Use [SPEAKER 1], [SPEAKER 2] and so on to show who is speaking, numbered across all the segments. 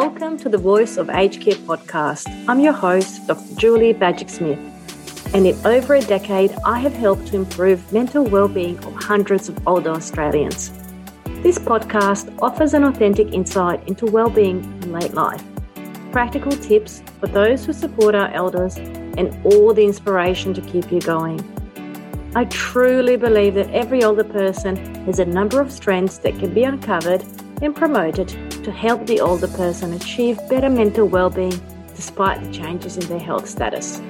[SPEAKER 1] Welcome to the Voice of Aged Care podcast. I'm your host, Dr. Julie Badgick Smith, and in over a decade, I have helped to improve mental well-being of hundreds of older Australians. This podcast offers an authentic insight into well-being in late life, practical tips for those who support our elders, and all the inspiration to keep you going. I truly believe that every older person has a number of strengths that can be uncovered and promoted to help the older person achieve better mental well-being despite the changes in their health status.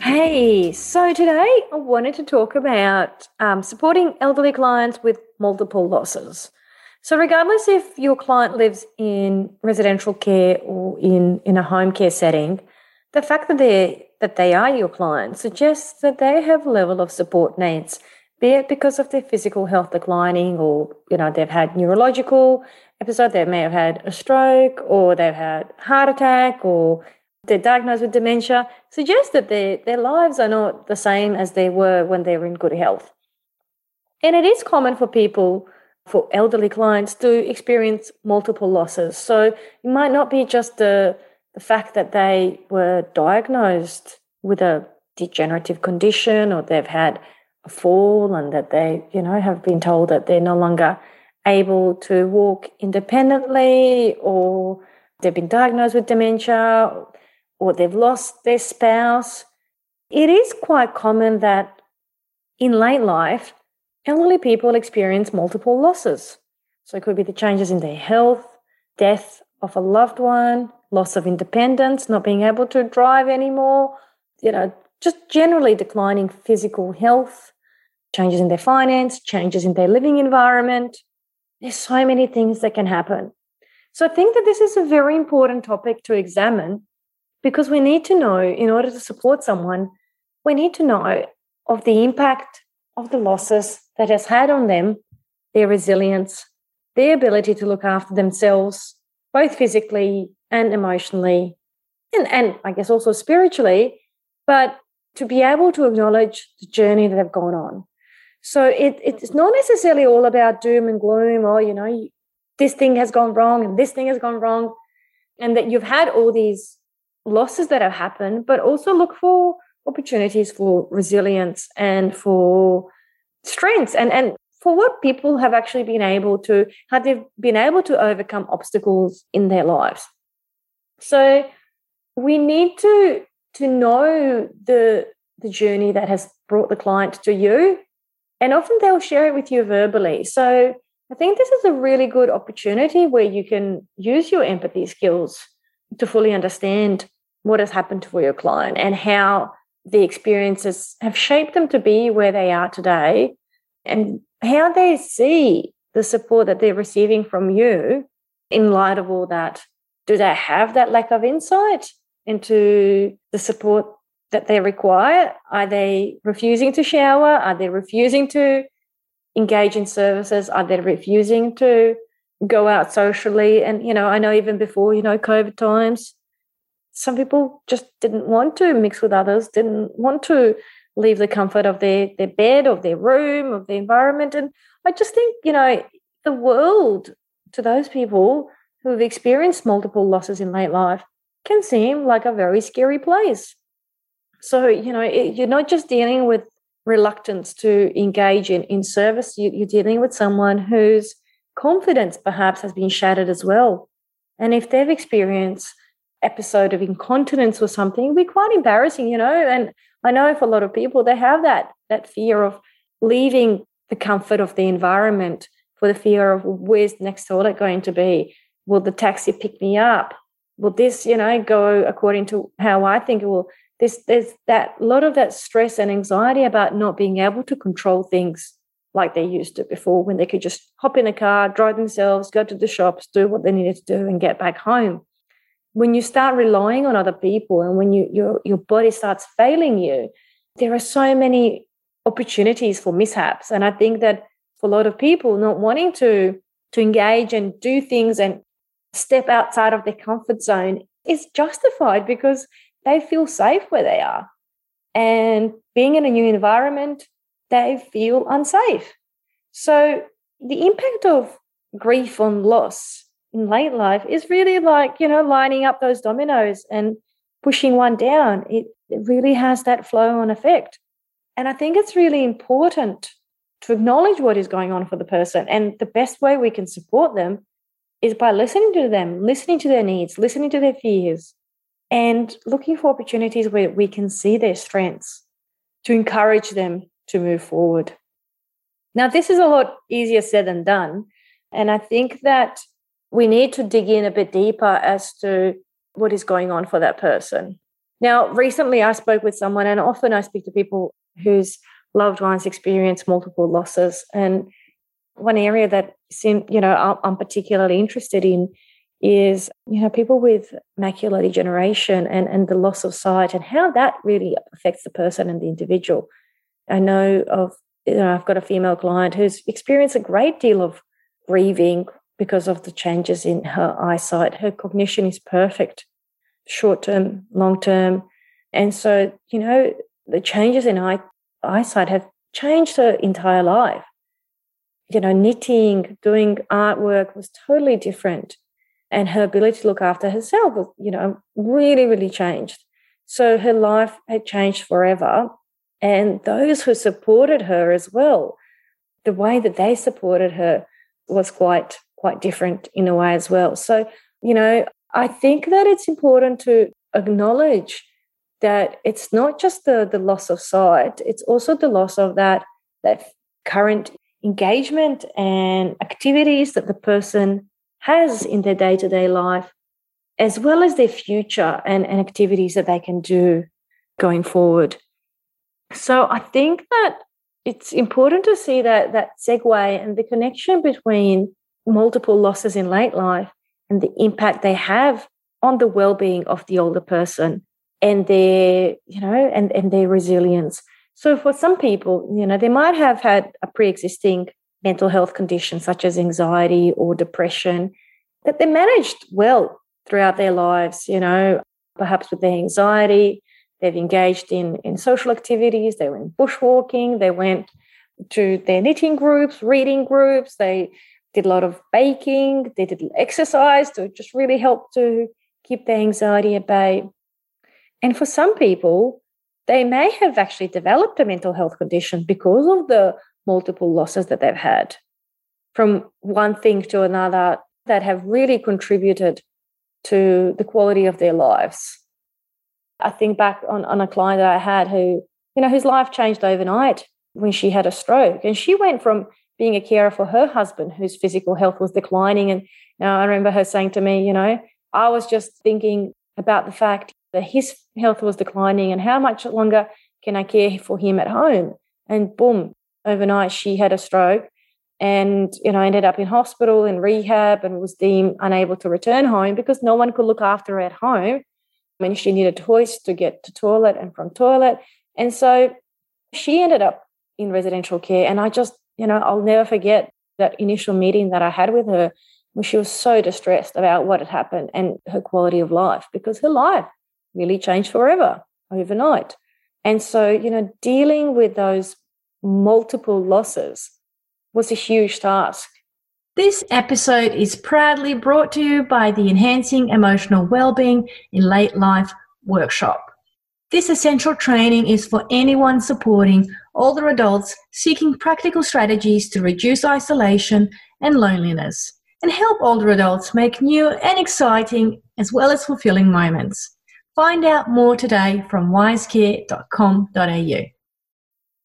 [SPEAKER 1] Hey, so today I wanted to talk about um, supporting elderly clients with multiple losses. So, regardless if your client lives in residential care or in, in a home care setting, the fact that they that they are your client suggests that they have a level of support needs, be it because of their physical health declining, or you know they've had neurological episode, they may have had a stroke, or they've had heart attack, or they're diagnosed with dementia, suggests that their, their lives are not the same as they were when they were in good health. And it is common for people, for elderly clients, to experience multiple losses. So it might not be just the, the fact that they were diagnosed with a degenerative condition or they've had a fall and that they, you know, have been told that they're no longer able to walk independently or they've been diagnosed with dementia or they've lost their spouse. It is quite common that in late life, elderly people experience multiple losses. So it could be the changes in their health, death of a loved one, loss of independence, not being able to drive anymore, you know, just generally declining physical health, changes in their finance, changes in their living environment. There's so many things that can happen. So I think that this is a very important topic to examine because we need to know, in order to support someone, we need to know of the impact of the losses that has had on them, their resilience, their ability to look after themselves, both physically and emotionally, and, and I guess also spiritually, but to be able to acknowledge the journey that they've gone on. So it, it's not necessarily all about doom and gloom, or, you know, this thing has gone wrong and this thing has gone wrong, and that you've had all these losses that have happened, but also look for opportunities for resilience and for strengths and, and for what people have actually been able to, how they've been able to overcome obstacles in their lives. So we need to to know the the journey that has brought the client to you. And often they'll share it with you verbally. So I think this is a really good opportunity where you can use your empathy skills to fully understand what has happened for your client and how the experiences have shaped them to be where they are today and how they see the support that they're receiving from you in light of all that. Do they have that lack of insight into the support that they require? Are they refusing to shower? Are they refusing to engage in services? Are they refusing to go out socially? And, you know, I know even before, you know, COVID times, some people just didn't want to mix with others, didn't want to leave the comfort of their, their bed, of their room, of the environment. And I just think, you know, the world to those people who have experienced multiple losses in late life can seem like a very scary place. So, you know, it, you're not just dealing with reluctance to engage in, in service, you, you're dealing with someone whose confidence perhaps has been shattered as well. And if they've experienced episode of incontinence or something be quite embarrassing, you know. And I know for a lot of people, they have that that fear of leaving the comfort of the environment for the fear of where's the next toilet going to be? Will the taxi pick me up? Will this, you know, go according to how I think it will? There's there's that a lot of that stress and anxiety about not being able to control things like they used to before when they could just hop in a car, drive themselves, go to the shops, do what they needed to do, and get back home when you start relying on other people and when you your your body starts failing you there are so many opportunities for mishaps and i think that for a lot of people not wanting to to engage and do things and step outside of their comfort zone is justified because they feel safe where they are. And being in a new environment, they feel unsafe. So the impact of grief on loss in late life is really like, you know, lining up those dominoes and pushing one down. It, it really has that flow on effect. And I think it's really important to acknowledge what is going on for the person. And the best way we can support them is by listening to them, listening to their needs, listening to their fears, and looking for opportunities where we can see their strengths to encourage them to move forward. Now, this is a lot easier said than done. And I think that we need to dig in a bit deeper as to what is going on for that person. Now, recently I spoke with someone, and often I speak to people whose loved ones experience multiple losses. And one area that seem, you know I'm particularly interested in is you know people with macular degeneration and and the loss of sight and how that really affects the person and the individual. I know of you know I've got a female client who's experienced a great deal of grieving because of the changes in her eyesight. Her cognition is perfect, short term, long term, and so you know the changes in eye, eyesight have changed her entire life you know, knitting, doing artwork was totally different. And her ability to look after herself was, you know, really, really changed. So her life had changed forever. And those who supported her as well, the way that they supported her was quite, quite different in a way as well. So, you know, I think that it's important to acknowledge that it's not just the, the loss of sight, it's also the loss of that, that current engagement and activities that the person has in their day to day life, as well as their future and, and activities that they can do going forward. So I think that it's important to see that that segue and the connection between multiple losses in late life and the impact they have on the well-being of the older person and their you know and, and their resilience. So for some people, you know, they might have had a pre-existing mental health condition such as anxiety or depression that they managed well throughout their lives, you know, perhaps with their anxiety, they've engaged in, in social activities, they went bushwalking, they went to their knitting groups, reading groups, they did a lot of baking, they did exercise to just really help to keep their anxiety at bay. And for some people, they may have actually developed a mental health condition because of the multiple losses that they've had from one thing to another that have really contributed to the quality of their lives. I think back on, on a client that I had who, you know, whose life changed overnight when she had a stroke. And she went from being a carer for her husband, whose physical health was declining. And you know, I remember her saying to me, you know, I was just thinking about the fact that his health was declining and how much longer can I care for him at home? And boom, overnight she had a stroke and you know ended up in hospital in rehab and was deemed unable to return home because no one could look after her at home I mean, she needed hoist to get to toilet and from toilet and so she ended up in residential care and i just you know i'll never forget that initial meeting that i had with her when she was so distressed about what had happened and her quality of life because her life really changed forever overnight. And so, you know, dealing with those multiple losses was a huge task.
[SPEAKER 2] This episode is proudly brought to you by the Enhancing Emotional Wellbeing in Late Life workshop. This essential training is for anyone supporting older adults seeking practical strategies to reduce isolation and loneliness and help older adults make new and exciting as well as fulfilling moments. Find out more today from wisecare.com.au.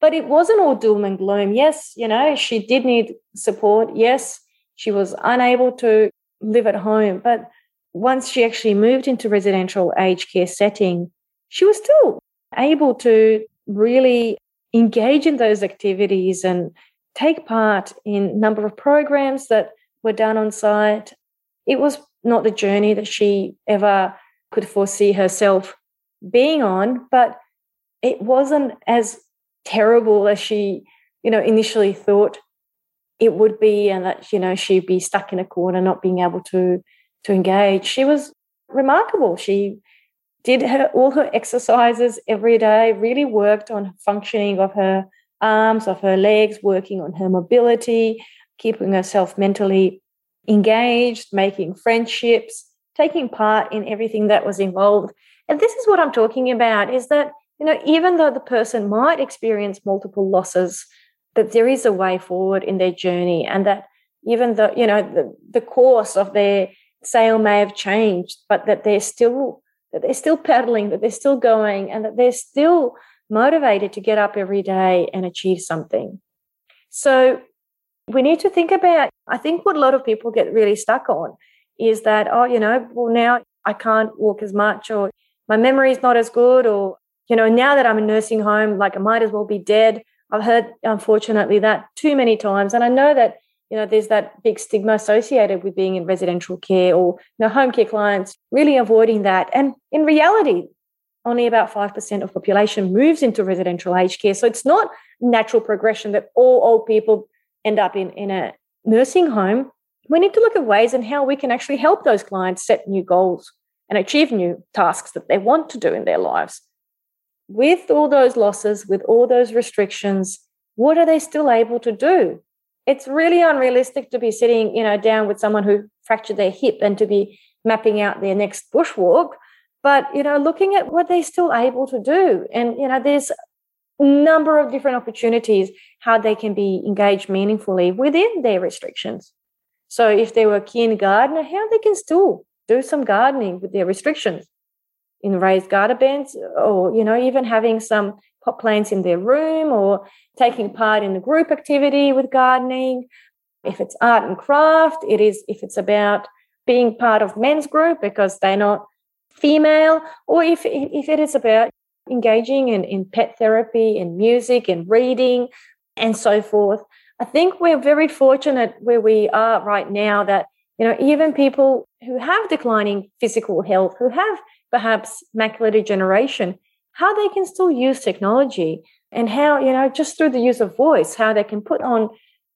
[SPEAKER 1] But it wasn't all doom and gloom. Yes, you know, she did need support. Yes, she was unable to live at home. But once she actually moved into residential aged care setting, she was still able to really engage in those activities and take part in a number of programs that were done on site. It was not the journey that she ever could foresee herself being on, but it wasn't as terrible as she, you know, initially thought it would be and that you know she'd be stuck in a corner not being able to to engage she was remarkable she did her all her exercises every day really worked on functioning of her arms of her legs working on her mobility keeping herself mentally engaged making friendships taking part in everything that was involved. And this is what i'm talking about is that you know even though the person might experience multiple losses that there is a way forward in their journey and that even though you know the, the course of their sail may have changed but that they're still that they're still pedaling that they're still going and that they're still motivated to get up every day and achieve something so we need to think about i think what a lot of people get really stuck on is that oh you know well now i can't walk as much or my memory is not as good or you know now that i'm in nursing home like i might as well be dead I've heard, unfortunately, that too many times. And I know that, you know, there's that big stigma associated with being in residential care or, you know, home care clients, really avoiding that. And in reality, only about 5% of population moves into residential aged care. So it's not natural progression that all old people end up in, in a nursing home. We need to look at ways and how we can actually help those clients set new goals and achieve new tasks that they want to do in their lives with all those losses, with all those restrictions, what are they still able to do? It's really unrealistic to be sitting, you know, down with someone who fractured their hip and to be mapping out their next bushwalk. But you know, looking at what they're still able to do, and you know, there's a number of different opportunities how they can be engaged meaningfully within their restrictions. So if they were a kindergartner, how they can still do some gardening with their restrictions in raised garden beds or you know even having some pot plants in their room or taking part in a group activity with gardening. If it's art and craft it is if it's about being part of men's group because they're not female or if if it is about engaging in, in pet therapy and music and reading and so forth. I think we're very fortunate where we are right now that you know even people who have declining physical health who have perhaps macular degeneration, how they can still use technology and how, you know, just through the use of voice, how they can put on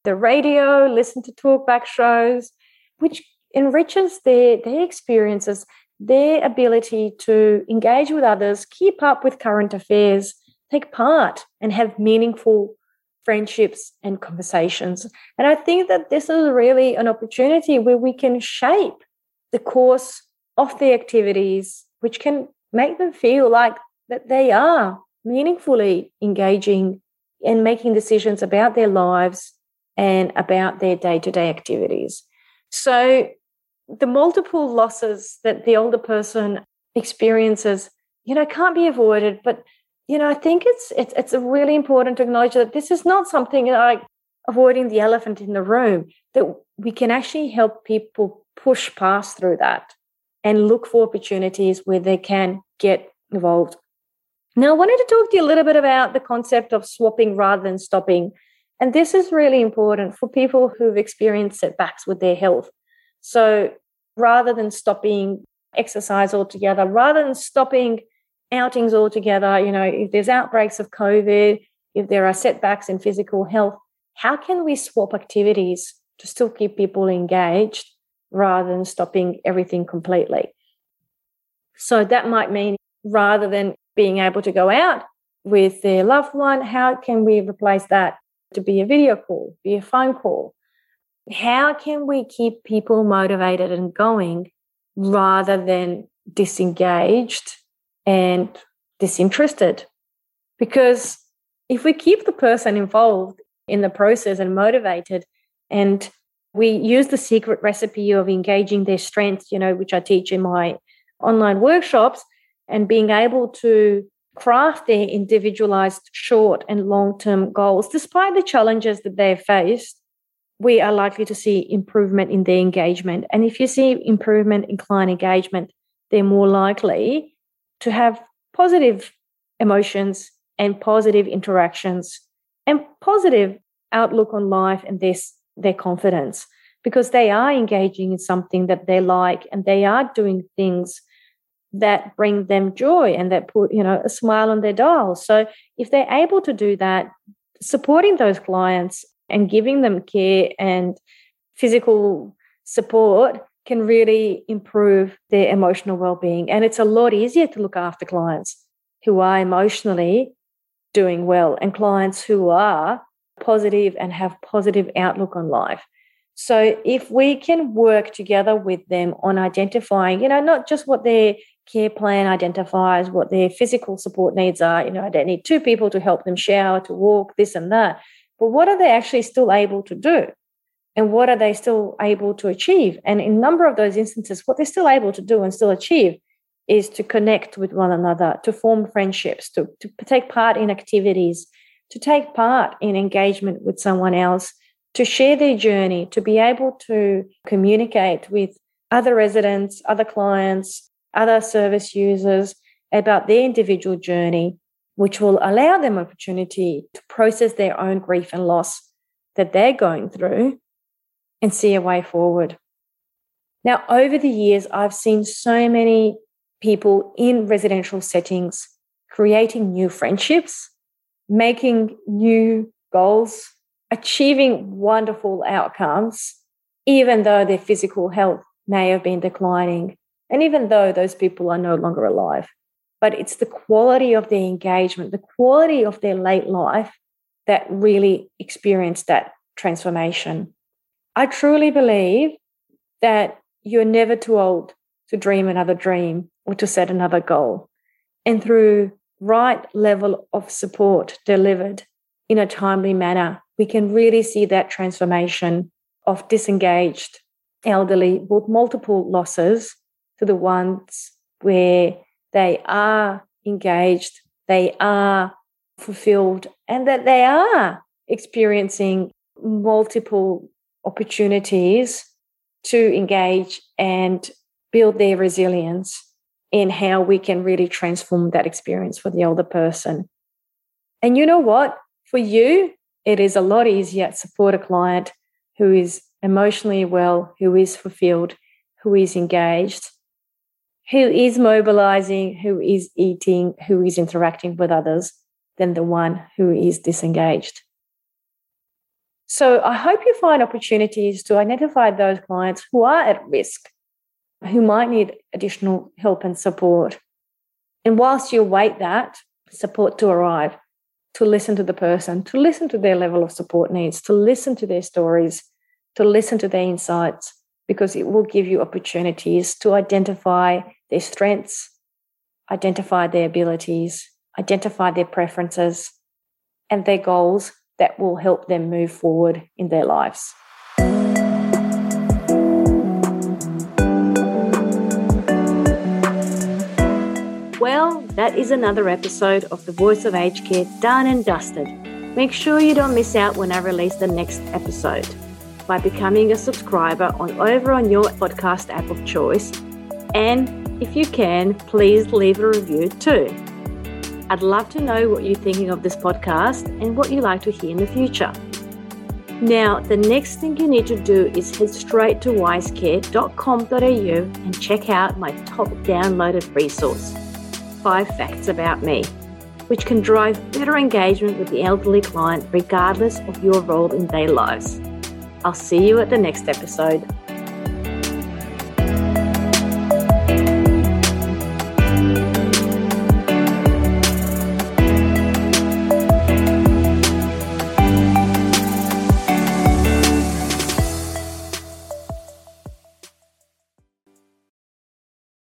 [SPEAKER 1] the radio, listen to talkback shows, which enriches their, their experiences, their ability to engage with others, keep up with current affairs, take part, and have meaningful friendships and conversations. And I think that this is really an opportunity where we can shape the course of the activities which can make them feel like that they are meaningfully engaging and making decisions about their lives and about their day-to-day activities. So the multiple losses that the older person experiences, you know, can't be avoided. But you know, I think it's it's it's really important to acknowledge that this is not something like avoiding the elephant in the room. That we can actually help people push past through that and look for opportunities where they can get involved. Now, I wanted to talk to you a little bit about the concept of swapping rather than stopping. And this is really important for people who've experienced setbacks with their health. So, rather than stopping exercise altogether, rather than stopping outings altogether, you know, if there's outbreaks of COVID, if there are setbacks in physical health, how can we swap activities to still keep people engaged rather than stopping everything completely. So that might mean rather than being able to go out with their loved one, how can we replace that to be a video call, be a phone call? How can we keep people motivated and going rather than disengaged and disinterested? Because if we keep the person involved in the process and motivated and we use the secret recipe of engaging their strengths, you know, which I teach in my online workshops, and being able to craft their individualized short and long term goals, despite the challenges that they've faced, we are likely to see improvement in their engagement. And if you see improvement in client engagement, they're more likely to have positive emotions and positive interactions and positive outlook on life and this their confidence because they are engaging in something that they like and they are doing things that bring them joy and that put you know a smile on their dial so if they're able to do that supporting those clients and giving them care and physical support can really improve their emotional well-being. And it's a lot easier to look after clients who are emotionally doing well and clients who are positive and have positive outlook on life. So if we can work together with them on identifying you know not just what their care plan identifies what their physical support needs are. You know they need two people to help them shower to walk this and that. But what are they actually still able to do? And what are they still able to achieve? And in a number of those instances what they're still able to do and still achieve is to connect with one another to form friendships to, to take part in activities to take part in engagement with someone else to share their journey to be able to communicate with other residents other clients other service users about their individual journey which will allow them opportunity to process their own grief and loss that they're going through and see a way forward. Now, over the years, I've seen so many people in residential settings creating new friendships, making new goals, achieving wonderful outcomes, even though their physical health may have been declining, and even though those people are no longer alive. But it's the quality of their engagement, the quality of their late life that really experienced that transformation. I truly believe that you're never too old to dream another dream or to set another goal. And through right level of support delivered in a timely manner, we can really see that transformation of disengaged elderly with multiple losses to the ones where they are engaged, they are fulfilled, and that they are experiencing multiple opportunities to engage and build their resilience in how we can really transform that experience for the older person. And you know what? For you, it is a lot easier to support a client who is emotionally well, who is fulfilled, who is engaged, who is mobilizing, who is eating, who is interacting with others, than the one who is disengaged. So I hope you find opportunities to identify those clients who are at risk, who might need additional help and support. And whilst you await that support to arrive, to listen to the person, to listen to their level of support needs, to listen to their stories, to listen to their insights, because it will give you opportunities to identify their strengths, identify their abilities, identify their preferences and their goals that will help them move forward in their lives. Well, that is another episode of The Voice of Aged Care done and dusted. Make sure you don't miss out when I release the next episode by becoming a subscriber on over on your podcast app of choice. And if you can, please leave a review too. I'd love to know what you're thinking of this podcast and what you'd like to hear in the future. Now, the next thing you need to do is head straight to wisecare.com.au and check out my top downloaded resource, Five Facts About Me, which can drive better engagement with the elderly client regardless of your role in their lives. I'll see you at the next episode.